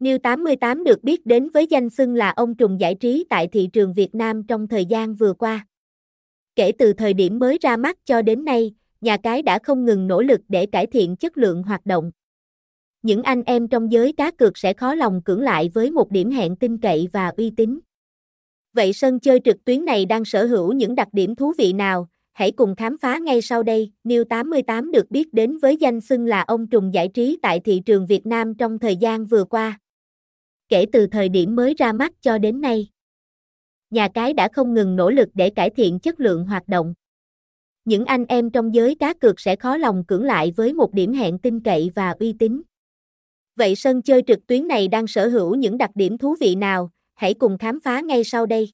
New 88 được biết đến với danh xưng là ông trùm giải trí tại thị trường Việt Nam trong thời gian vừa qua. Kể từ thời điểm mới ra mắt cho đến nay, nhà cái đã không ngừng nỗ lực để cải thiện chất lượng hoạt động. Những anh em trong giới cá cược sẽ khó lòng cưỡng lại với một điểm hẹn tin cậy và uy tín. Vậy sân chơi trực tuyến này đang sở hữu những đặc điểm thú vị nào? Hãy cùng khám phá ngay sau đây. New 88 được biết đến với danh xưng là ông trùm giải trí tại thị trường Việt Nam trong thời gian vừa qua. Kể từ thời điểm mới ra mắt cho đến nay, nhà cái đã không ngừng nỗ lực để cải thiện chất lượng hoạt động. Những anh em trong giới cá cược sẽ khó lòng cưỡng lại với một điểm hẹn tin cậy và uy tín. Vậy sân chơi trực tuyến này đang sở hữu những đặc điểm thú vị nào? Hãy cùng khám phá ngay sau đây.